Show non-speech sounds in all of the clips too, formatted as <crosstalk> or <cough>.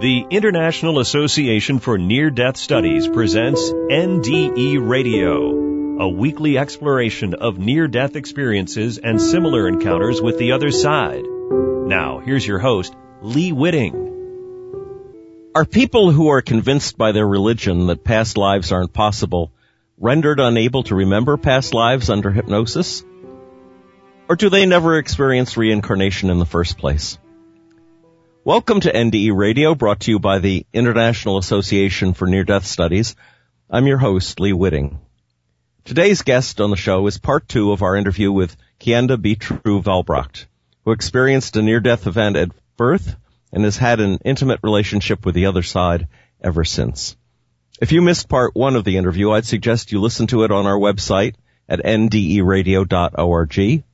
The International Association for Near Death Studies presents NDE Radio, a weekly exploration of near death experiences and similar encounters with the other side. Now, here's your host, Lee Witting. Are people who are convinced by their religion that past lives aren't possible rendered unable to remember past lives under hypnosis? Or do they never experience reincarnation in the first place? Welcome to NDE Radio, brought to you by the International Association for Near Death Studies. I'm your host, Lee Witting. Today's guest on the show is part two of our interview with Kienda Betrue Valbracht, who experienced a near-death event at birth and has had an intimate relationship with the other side ever since. If you missed part one of the interview, I'd suggest you listen to it on our website at nderadio.org.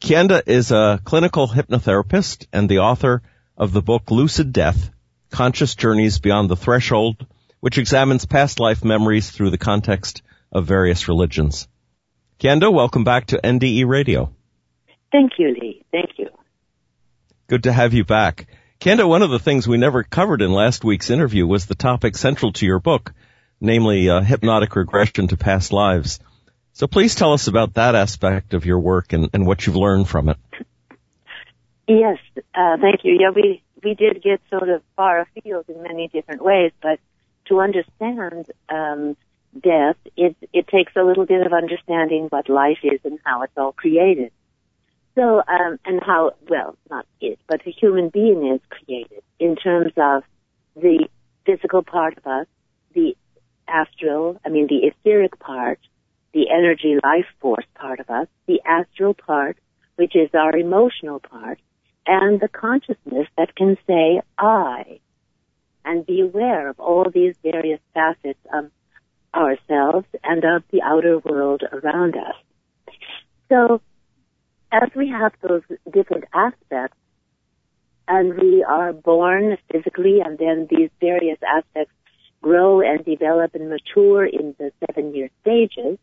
Kienda is a clinical hypnotherapist and the author of the book Lucid Death, Conscious Journeys Beyond the Threshold, which examines past life memories through the context of various religions. Kienda, welcome back to NDE Radio. Thank you, Lee. Thank you. Good to have you back. Kienda, one of the things we never covered in last week's interview was the topic central to your book, namely uh, hypnotic regression to past lives. So please tell us about that aspect of your work and, and what you've learned from it. Yes, uh, thank you. Yeah, we we did get sort of far afield in many different ways, but to understand um, death, it it takes a little bit of understanding what life is and how it's all created. So, um, and how well, not it, but a human being is created in terms of the physical part of us, the astral, I mean the etheric part, the energy life force part of us, the astral part, which is our emotional part, and the consciousness that can say I and be aware of all these various facets of ourselves and of the outer world around us. So as we have those different aspects and we are born physically and then these various aspects grow and develop and mature in the seven year stages,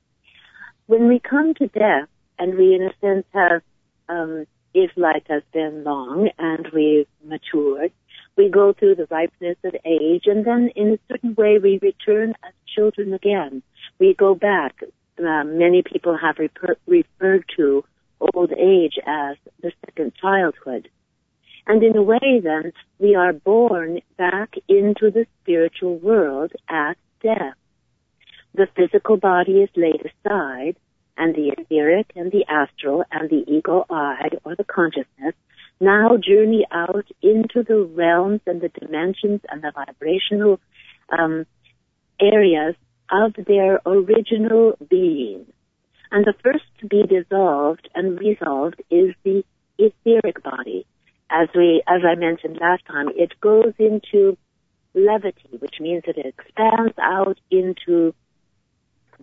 when we come to death and we in a sense have um, if life has been long and we've matured, we go through the ripeness of age and then in a certain way we return as children again. We go back. Uh, many people have refer- referred to old age as the second childhood. And in a way then, we are born back into the spiritual world at death. The physical body is laid aside and the etheric and the astral and the ego I or the consciousness now journey out into the realms and the dimensions and the vibrational um, areas of their original being. And the first to be dissolved and resolved is the etheric body. As we, as I mentioned last time, it goes into levity, which means that it expands out into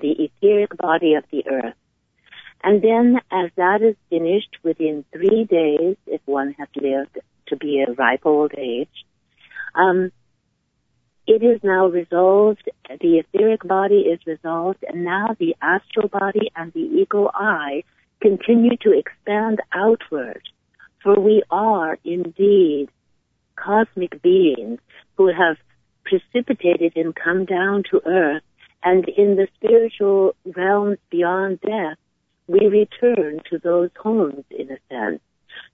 the etheric body of the earth. And then as that is finished within three days, if one has lived to be a ripe old age, um, it is now resolved, the etheric body is resolved, and now the astral body and the ego I continue to expand outward. For we are indeed cosmic beings who have precipitated and come down to earth and in the spiritual realms beyond death, we return to those homes in a sense.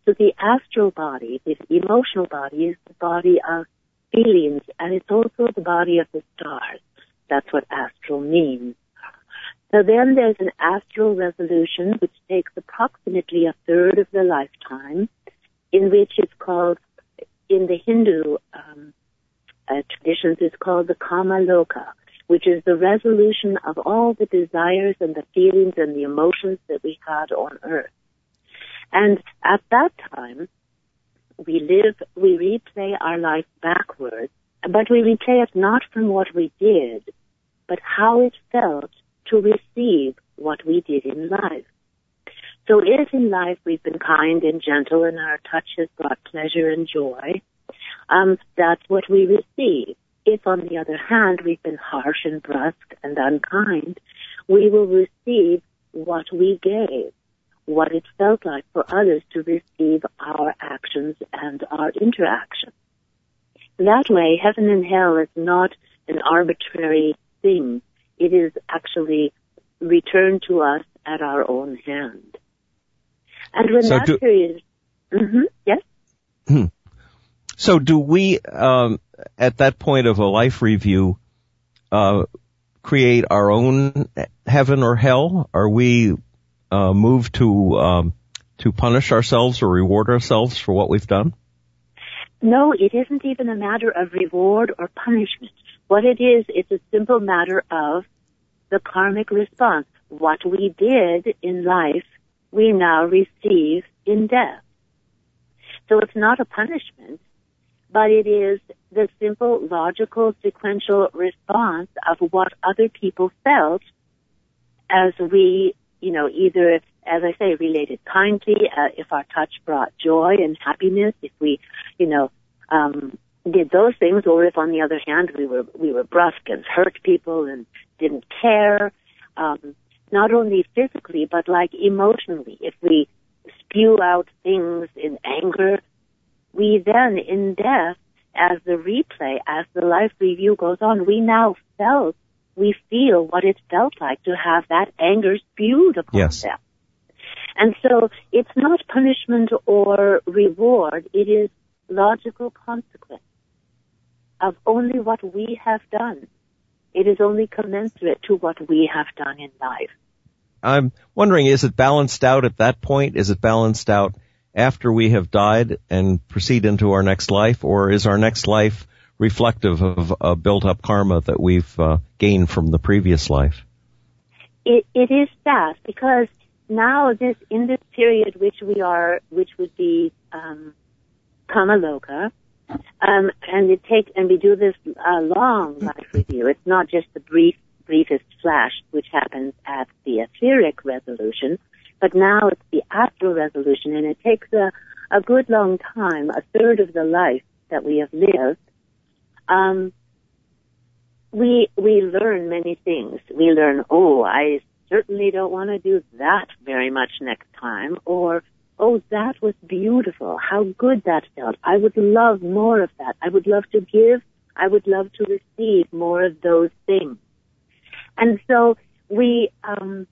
So the astral body, this emotional body is the body of feelings and it's also the body of the stars. That's what astral means. So then there's an astral resolution which takes approximately a third of the lifetime in which it's called, in the Hindu um, uh, traditions, it's called the Kama Loka which is the resolution of all the desires and the feelings and the emotions that we had on earth. And at that time, we live, we replay our life backwards, but we replay it not from what we did, but how it felt to receive what we did in life. So if in life we've been kind and gentle and our touch has brought pleasure and joy, um, that's what we receive. If, on the other hand, we've been harsh and brusque and unkind, we will receive what we gave, what it felt like for others to receive our actions and our interactions. That way, heaven and hell is not an arbitrary thing. It is actually returned to us at our own hand. And when so that do, period, mm-hmm, yes. So do we, um, at that point of a life review, uh, create our own heaven or hell? Are we uh, moved to um, to punish ourselves or reward ourselves for what we've done? No, it isn't even a matter of reward or punishment. What it is, it's a simple matter of the karmic response. What we did in life, we now receive in death. So it's not a punishment, but it is the simple, logical, sequential response of what other people felt as we, you know, either, as I say, related kindly, uh, if our touch brought joy and happiness, if we, you know, um, did those things, or if on the other hand we were we were brusque and hurt people and didn't care, um, not only physically but like emotionally. If we spew out things in anger, we then in death, as the replay, as the life review goes on, we now felt, we feel what it felt like to have that anger spewed upon yes. them. And so it's not punishment or reward, it is logical consequence of only what we have done. It is only commensurate to what we have done in life. I'm wondering, is it balanced out at that point? Is it balanced out after we have died and proceed into our next life, or is our next life reflective of a built up karma that we've uh, gained from the previous life? It, it is that because now this in this period which we are, which would be um, Kamaloka, um, and it take and we do this uh, long life review. It's not just the brief, briefest flash which happens at the etheric resolution, but now it's the after resolution, and it takes a, a good long time, a third of the life that we have lived. Um, we we learn many things. We learn, oh, I certainly don't want to do that very much next time, or oh, that was beautiful. How good that felt. I would love more of that. I would love to give. I would love to receive more of those things. And so we um,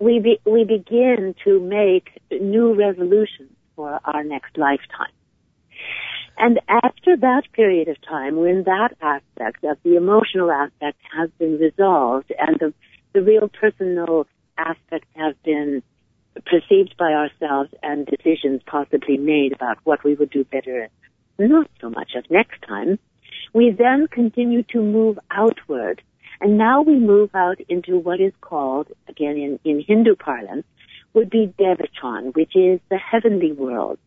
we be, we begin to make new resolutions for our next lifetime. And after that period of time, when that aspect of the emotional aspect has been resolved and the, the real personal aspects have been perceived by ourselves and decisions possibly made about what we would do better not so much of next time, we then continue to move outward and now we move out into what is called, again in, in Hindu parlance, would be Devachan, which is the heavenly world.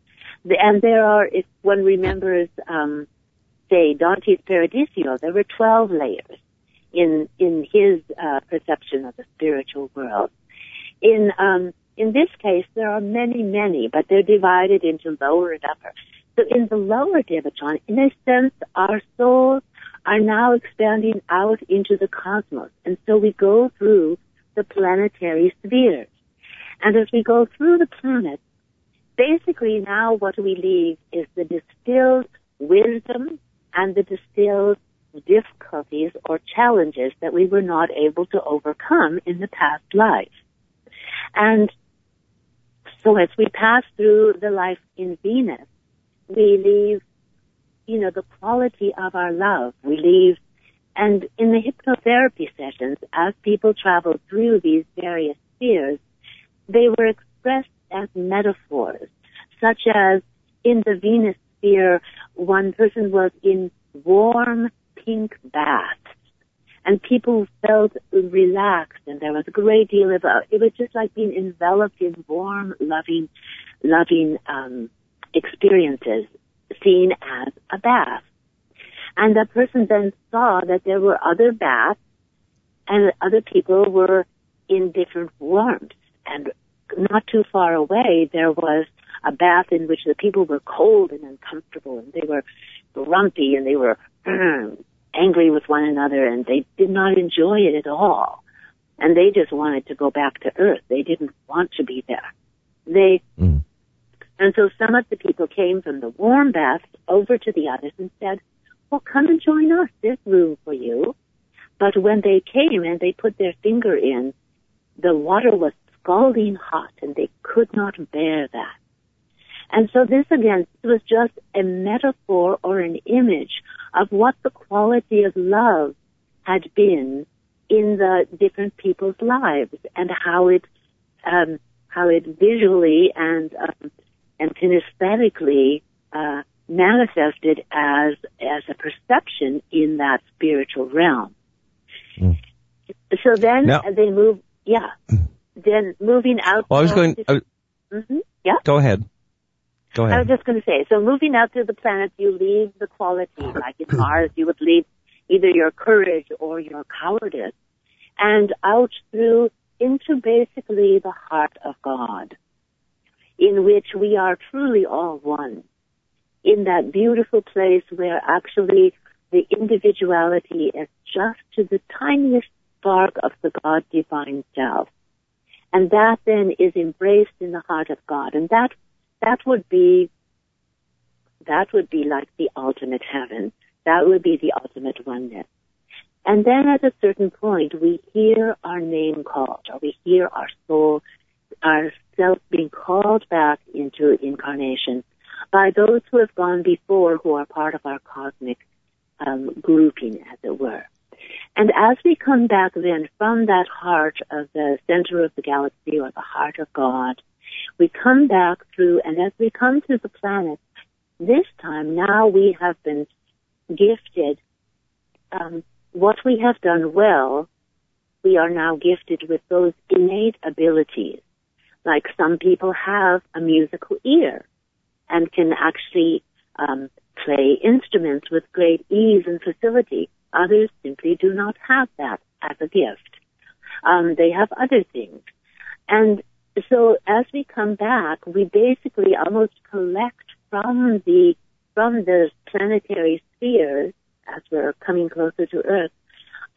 And there are, if one remembers, um, say Dante's Paradiso, there were 12 layers in, in his, uh, perception of the spiritual world. In, um, in this case, there are many, many, but they're divided into lower and upper. So in the lower Devachan, in a sense, our souls are now expanding out into the cosmos. And so we go through the planetary spheres. And as we go through the planets, basically now what we leave is the distilled wisdom and the distilled difficulties or challenges that we were not able to overcome in the past life. And so as we pass through the life in Venus, we leave you know, the quality of our love. We leave, and in the hypnotherapy sessions, as people travel through these various spheres, they were expressed as metaphors, such as in the Venus sphere, one person was in warm pink baths and people felt relaxed and there was a great deal of, it was just like being enveloped in warm, loving, loving, um, experiences seen as a bath. And the person then saw that there were other baths and other people were in different warmths. And not too far away, there was a bath in which the people were cold and uncomfortable and they were grumpy and they were angry with one another and they did not enjoy it at all. And they just wanted to go back to earth. They didn't want to be there. They, mm. And so some of the people came from the warm baths over to the others and said, well, come and join us. There's room for you. But when they came and they put their finger in, the water was scalding hot and they could not bear that. And so this again was just a metaphor or an image of what the quality of love had been in the different people's lives and how it um, how it visually and um, and kinesthetically uh, manifested as as a perception in that spiritual realm. Mm. So then now, they move, yeah. Then moving out. Well, I was going. To, mm-hmm, yeah. Go ahead. Go ahead. I was just going to say. So moving out through the planets, you leave the quality, like in Mars, you would leave either your courage or your cowardice, and out through into basically the heart of God, in which we are truly all one in that beautiful place where actually the individuality is just to the tiniest spark of the God divine self. And that then is embraced in the heart of God. And that, that would be, that would be like the ultimate heaven. That would be the ultimate oneness. And then at a certain point, we hear our name called, or we hear our soul, our self being called back into incarnation by those who have gone before who are part of our cosmic um, grouping, as it were. And as we come back then from that heart of the center of the galaxy or the heart of God, we come back through, and as we come to the planet, this time now we have been gifted um, what we have done well. We are now gifted with those innate abilities. Like some people have a musical ear and can actually um, play instruments with great ease and facility. Others simply do not have that as a gift. Um, they have other things. And so as we come back, we basically almost collect from the, from the planetary spheres, as we're coming closer to Earth,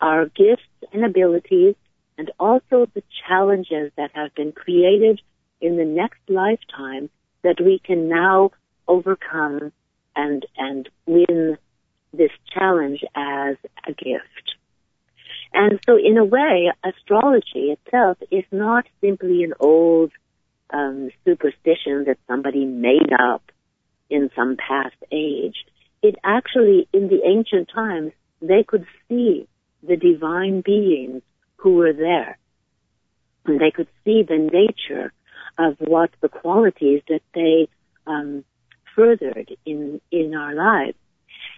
our gifts and abilities and also the challenges that have been created in the next lifetime that we can now overcome and and win this challenge as a gift. And so in a way, astrology itself is not simply an old um, superstition that somebody made up in some past age. It actually, in the ancient times, they could see the divine beings who were there. And they could see the nature of what the qualities that they um, furthered in in our lives.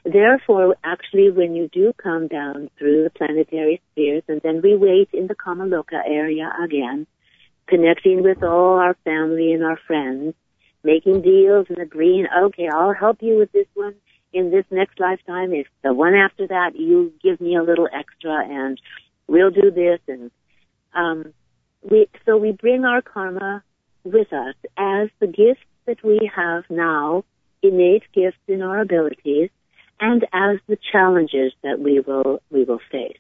Therefore, actually, when you do come down through the planetary spheres, and then we wait in the Kamaloka area again, connecting with all our family and our friends, making deals and agreeing, okay, I'll help you with this one in this next lifetime. If the one after that, you give me a little extra and we'll do this. And, um, we, so we bring our karma with us as the gifts that we have now, innate gifts in our abilities, and as the challenges that we will, we will face.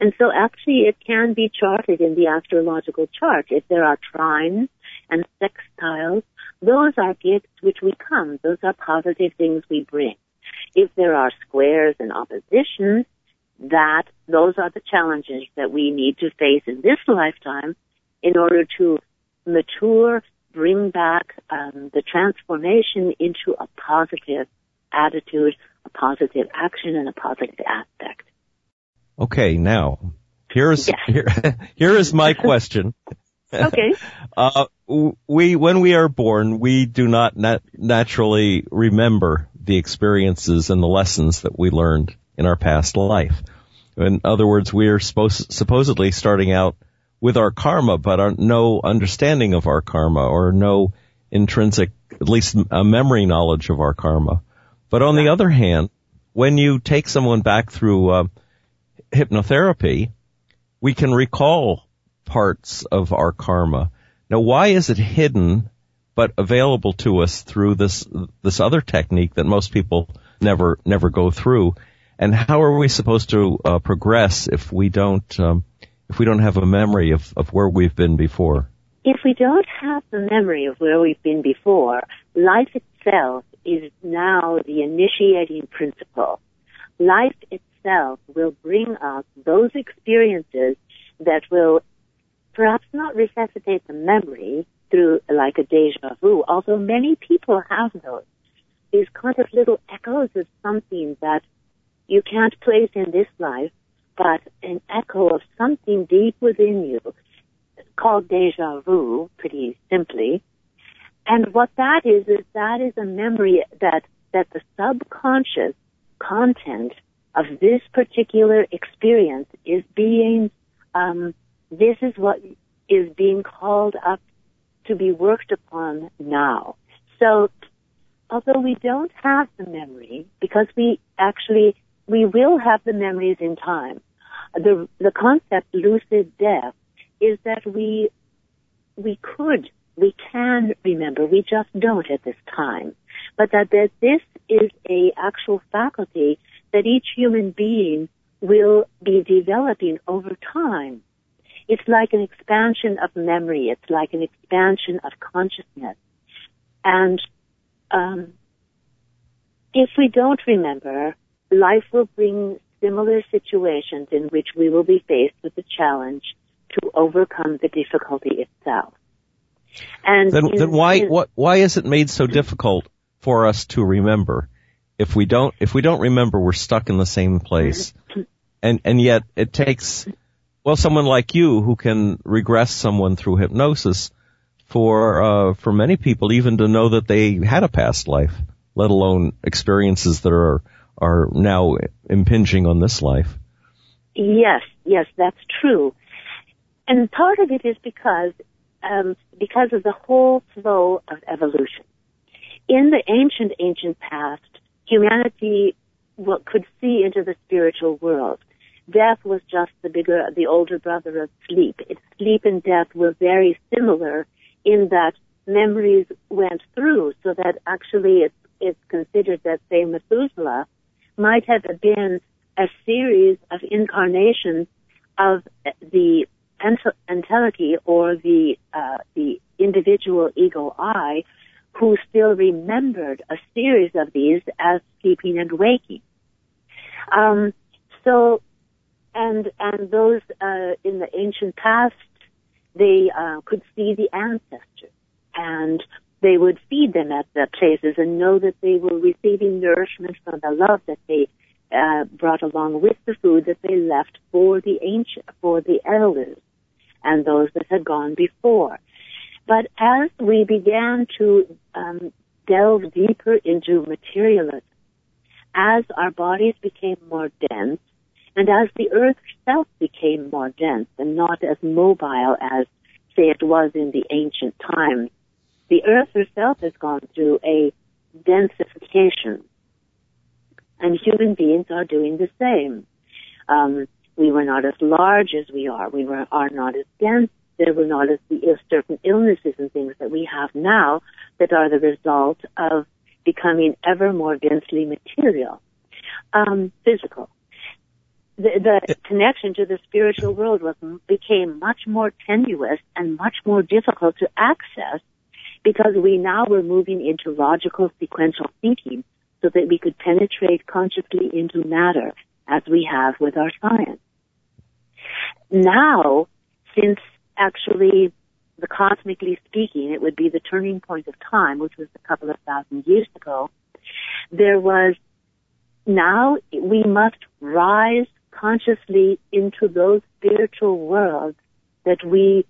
And so actually it can be charted in the astrological chart. If there are trines and sextiles, those are gifts which we come. Those are positive things we bring. If there are squares and oppositions, that those are the challenges that we need to face in this lifetime in order to mature, bring back um, the transformation into a positive attitude, a positive action, and a positive aspect. Okay, now here's yes. here, <laughs> here is my question. <laughs> okay. <laughs> Uh, we when we are born, we do not nat- naturally remember the experiences and the lessons that we learned in our past life. In other words, we are supposed supposedly starting out with our karma, but are no understanding of our karma or no intrinsic, at least a memory knowledge of our karma. But on the other hand, when you take someone back through uh, hypnotherapy, we can recall parts of our karma. Now, why is it hidden but available to us through this this other technique that most people never never go through? And how are we supposed to uh, progress if we don't um, if we don't have a memory of, of where we've been before? If we don't have the memory of where we've been before, life itself is now the initiating principle. Life itself will bring us those experiences that will perhaps not resuscitate the memory through like a deja vu, although many people have those. These kind of little echoes of something that you can't place in this life, but an echo of something deep within you called deja vu, pretty simply. And what that is, is that is a memory that, that the subconscious content of this particular experience is being, um, this is what is being called up to be worked upon now. So, although we don't have the memory, because we actually, we will have the memories in time. The, the concept lucid death is that we, we could, we can remember, we just don't at this time. But that, that this is a actual faculty that each human being will be developing over time. It's like an expansion of memory. It's like an expansion of consciousness. And um, if we don't remember, life will bring similar situations in which we will be faced with the challenge to overcome the difficulty itself. And then, in, then why in, what, why is it made so difficult for us to remember? If we don't if we don't remember, we're stuck in the same place, <clears throat> and and yet it takes well someone like you who can regress someone through hypnosis for uh, for many people even to know that they had a past life, let alone experiences that are are now impinging on this life. Yes, yes, that's true. And part of it is because, um, because of the whole flow of evolution. In the ancient, ancient past, humanity could see into the spiritual world. Death was just the bigger, the older brother of sleep. sleep and death were very similar in that memories went through, so that actually it's, it's considered that, say, Methuselah might have been a series of incarnations of the entelechy or the uh, the individual ego I who still remembered a series of these as sleeping and waking. Um, so, and and those uh, in the ancient past, they uh, could see the ancestors, and they would feed them at the places and know that they were receiving nourishment from the love that they uh, brought along with the food that they left for the ancient, for the elders and those that had gone before. But as we began to um, delve deeper into materialism, as our bodies became more dense, and as the earth itself became more dense and not as mobile as, say, it was in the ancient times, the earth herself has gone through a densification. And human beings are doing the same. Um, we were not as large as we are. We were, are not as dense. There were not as the, certain illnesses and things that we have now that are the result of becoming ever more densely material, um, physical. The, the connection to the spiritual world was became much more tenuous and much more difficult to access because we now were moving into logical sequential thinking so that we could penetrate consciously into matter as we have with our science. Now, since actually the cosmically speaking, it would be the turning point of time, which was a couple of thousand years ago, there was now we must rise consciously into those spiritual worlds that we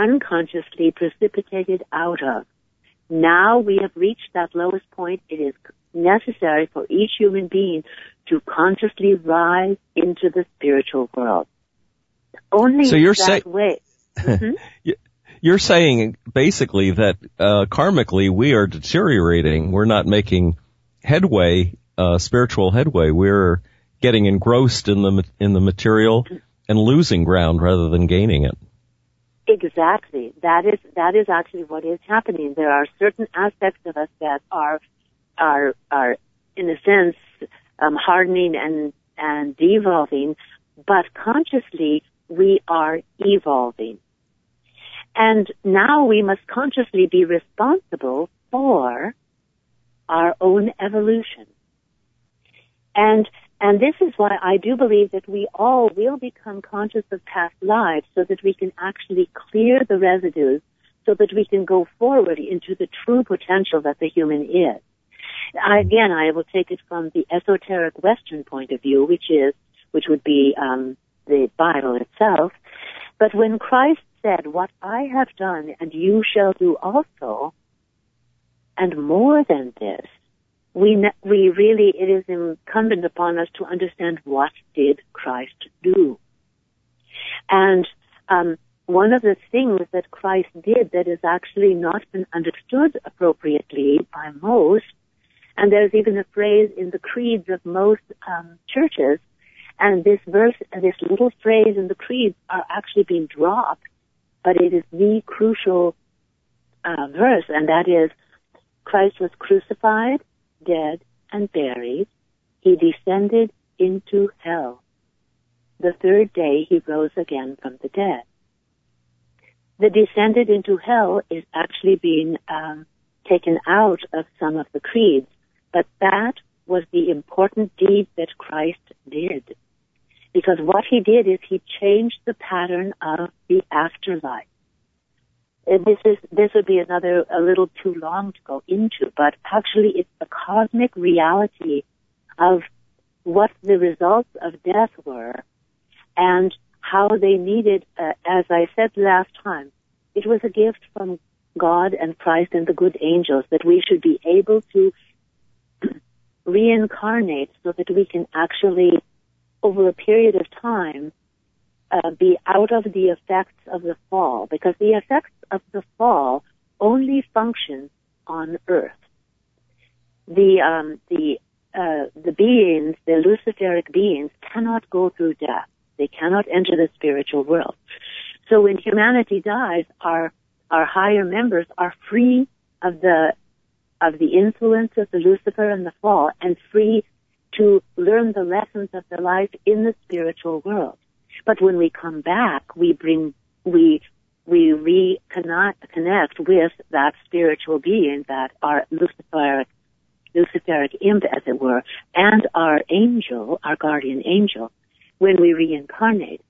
unconsciously precipitated out of. Now we have reached that lowest point. It is necessary for each human being to consciously rise into the spiritual world. Only so you're that say- way. <laughs> Mm-hmm. You're saying basically that uh, karmically we are deteriorating. We're not making headway, uh, spiritual headway. We're getting engrossed in the in the material and losing ground rather than gaining it. Exactly. That is that is actually what is happening. There are certain aspects of us that are are are in a sense um, hardening and and devolving, but consciously we are evolving. And now we must consciously be responsible for our own evolution. And and this is why I do believe that we all will become conscious of past lives so that we can actually clear the residues so that we can go forward into the true potential that the human is. Again, I will take it from the esoteric Western point of view, which is, which would be um, the Bible itself. But when Christ said, "What I have done, and you shall do also," and more than this, we we really it is incumbent upon us to understand what did Christ do, and um, one of the things that Christ did that has actually not been understood appropriately by most, and there's even a phrase in the creeds of most um, churches, and this verse, this little phrase in the creeds are actually being dropped, but it is the crucial uh, verse, and that is, Christ was crucified, dead, and buried. He descended into hell. The third day he rose again from the dead the descended into hell is actually being um, taken out of some of the creeds, but that was the important deed that Christ did. Because what he did is he changed the pattern of the afterlife. This is this would be another a little too long to go into, but actually it's the cosmic reality of what the results of death were and how they needed, uh, as I said last time, it was a gift from God and Christ and the good angels that we should be able to <clears throat> reincarnate so that we can actually, over a period of time, uh, be out of the effects of the fall, because the effects of the fall only function on Earth. The um, the uh, the beings, the Luciferic beings, cannot go through death. They cannot enter the spiritual world. So when humanity dies, our our higher members are free of the of the influence of the Lucifer and the fall, and free to learn the lessons of the life in the spiritual world. But when we come back, we bring we we reconnect with that spiritual being, that our Luciferic Luciferic imp, as it were, and our angel, our guardian angel, when we reincarnate.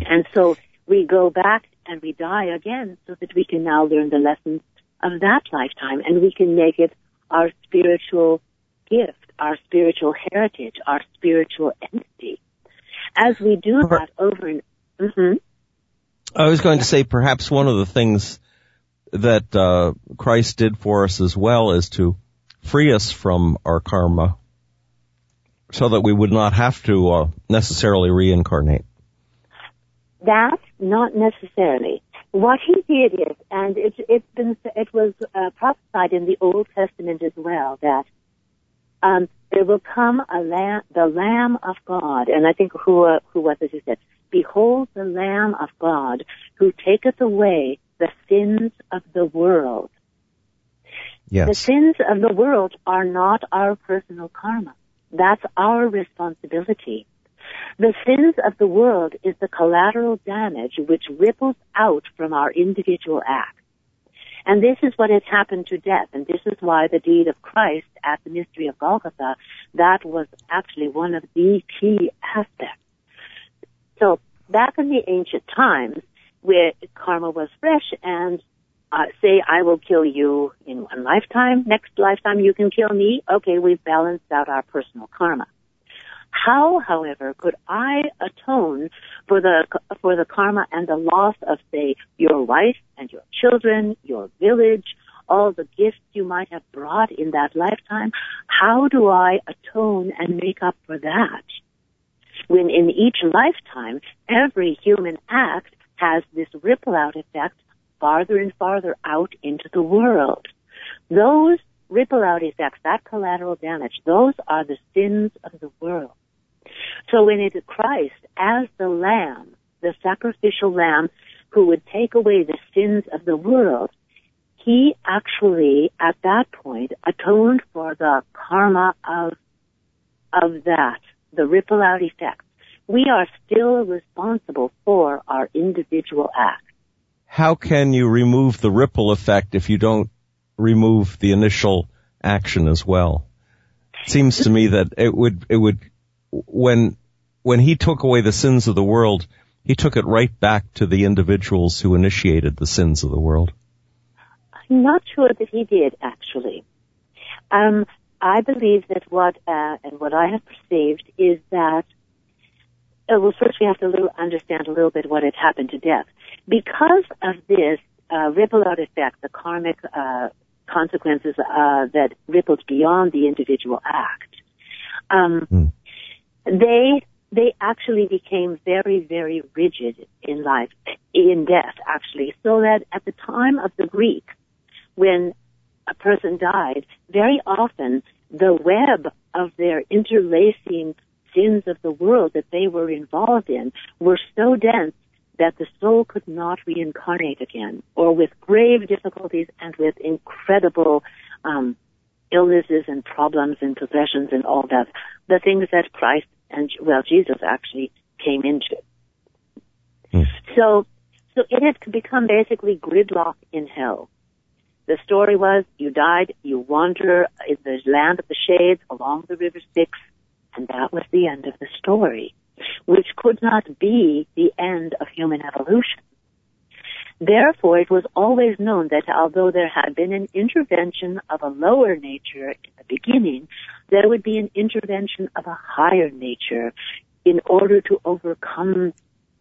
And so we go back and we die again so that we can now learn the lessons of that lifetime and we can make it our spiritual gift, our spiritual heritage, our spiritual entity. As we do that over and, mm-hmm. I was going to say perhaps one of the things that uh, Christ did for us as well is to free us from our karma so that we would not have to uh, necessarily reincarnate. That not necessarily. What he did is, and it, it's been, it was uh, prophesied in the Old Testament as well that um, there will come a lamb, the Lamb of God, and I think who uh, who was it who said, "Behold the Lamb of God, who taketh away the sins of the world." Yes. The sins of the world are not our personal karma. That's our responsibility. The sins of the world is the collateral damage which ripples out from our individual acts. And this is what has happened to death, and this is why the deed of Christ at the mystery of Golgotha, that was actually one of the key aspects. So back in the ancient times, where karma was fresh and uh, say I will kill you in one lifetime, next lifetime you can kill me, okay, we've balanced out our personal karma. How, however, could I atone for the for the karma and the loss of, say, your wife and your children, your village, all the gifts you might have brought in that lifetime? How do I atone and make up for that? When in each lifetime, every human act has this ripple out effect farther and farther out into the world. Those ripple out effects, that collateral damage, those are the sins of the world. So when it is Christ as the lamb, the sacrificial lamb who would take away the sins of the world, he actually at that point atoned for the karma of of that, the ripple out effect. We are still responsible for our individual acts. How can you remove the ripple effect if you don't remove the initial action as well. It seems to me that it would, it would, when, when he took away the sins of the world, he took it right back to the individuals who initiated the sins of the world. I'm not sure that he did, actually. Um, I believe that what, uh, and what I have perceived is that, uh, well, first we have to little, understand a little bit what had happened to death. Because of this uh, ripple out effect, the karmic uh, consequences uh, that rippled beyond the individual act, um, mm. they they actually became very, very rigid in life, in death, actually, so that at the time of the Greek, when a person died, very often the web of their interlacing sins of the world that they were involved in were so dense that the soul could not reincarnate again, or with grave difficulties and with incredible um, illnesses and problems and possessions and all that, the things that Christ and well, Jesus actually came into. Hmm. So, so it had become basically gridlock in hell. The story was you died, you wander in the land of the shades along the river Styx, and that was the end of the story, which could not be the end human evolution. Therefore, it was always known that although there had been an intervention of a lower nature in the beginning, there would be an intervention of a higher nature in order to overcome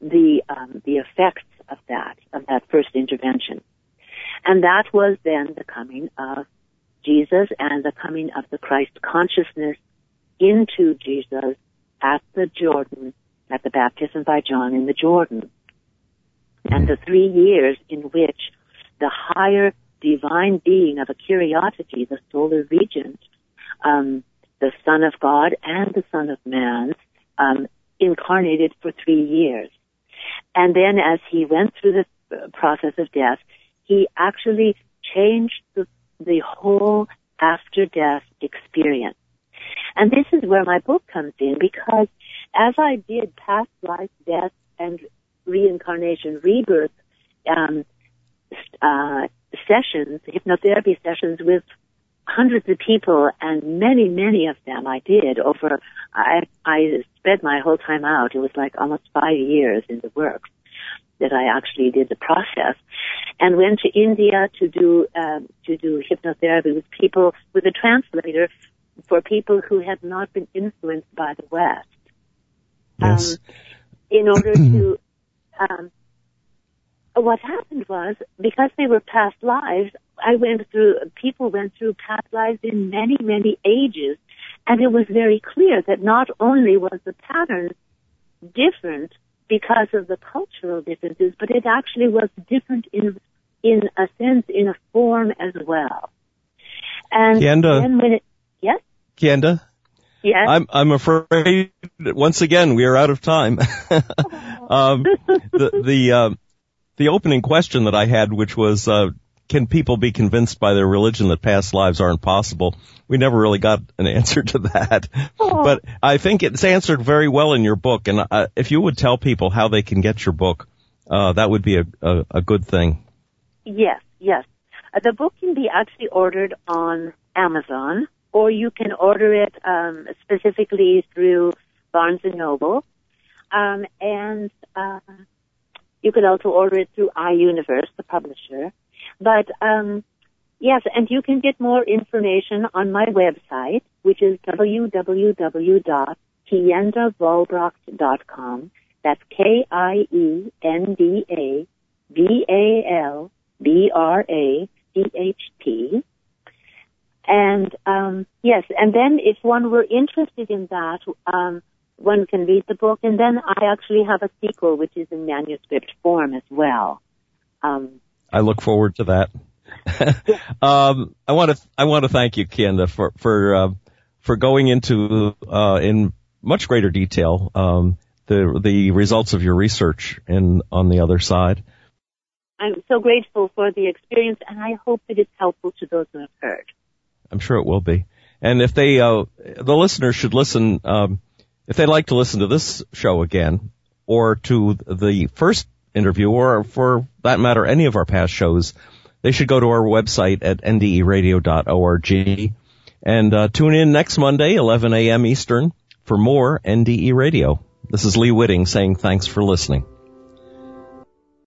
the um, the effects of that of that first intervention. And that was then the coming of Jesus and the coming of the Christ consciousness into Jesus at the Jordan, at the baptism by John in the Jordan. And the three years in which the higher divine being of a curiosity, the solar regent, um, the Son of God and the Son of Man, um, incarnated for three years. And then as he went through the process of death, he actually changed the, the whole after death experience. And this is where my book comes in because as I did past life, death, and reincarnation, rebirth um, uh, sessions, hypnotherapy sessions with hundreds of people and many, many of them I did over, I, I spread my whole time out. It was like almost five years in the works that I actually did the process and went to India to do um, to do hypnotherapy with people with a translator for people who had not been influenced by the West. Yes. Um, in order to <clears throat> um, what happened was because they were past lives, I went through people went through past lives in many many ages, and it was very clear that not only was the pattern different because of the cultural differences, but it actually was different in in a sense, in a form as well. And Kienda, then when it, yes, Kienda, yes, I'm I'm afraid once again we are out of time. <laughs> um, the the uh, the opening question that I had, which was. Uh, can people be convinced by their religion that past lives aren't possible? We never really got an <laughs> answer to that. Oh. But I think it's answered very well in your book. And uh, if you would tell people how they can get your book, uh, that would be a, a, a good thing. Yes, yes. Uh, the book can be actually ordered on Amazon, or you can order it um, specifically through Barnes and Noble, um, and uh, you can also order it through iUniverse, the publisher. But um, yes, and you can get more information on my website, which is www.kiendavalbracht.com. That's K I E And um, yes, and then if one were interested in that, um, one can read the book, and then I actually have a sequel which is in manuscript form as well. Um, I look forward to that. <laughs> um, I want to I want to thank you, Kienda, for for uh, for going into uh, in much greater detail um, the the results of your research and on the other side. I'm so grateful for the experience, and I hope that it's helpful to those who have heard. I'm sure it will be. And if they, uh, the listeners should listen, um, if they'd like to listen to this show again, or to the first interview, or for that matter, any of our past shows, they should go to our website at nderadio.org and uh, tune in next Monday, 11 a.m. Eastern, for more NDE Radio. This is Lee Witting saying thanks for listening.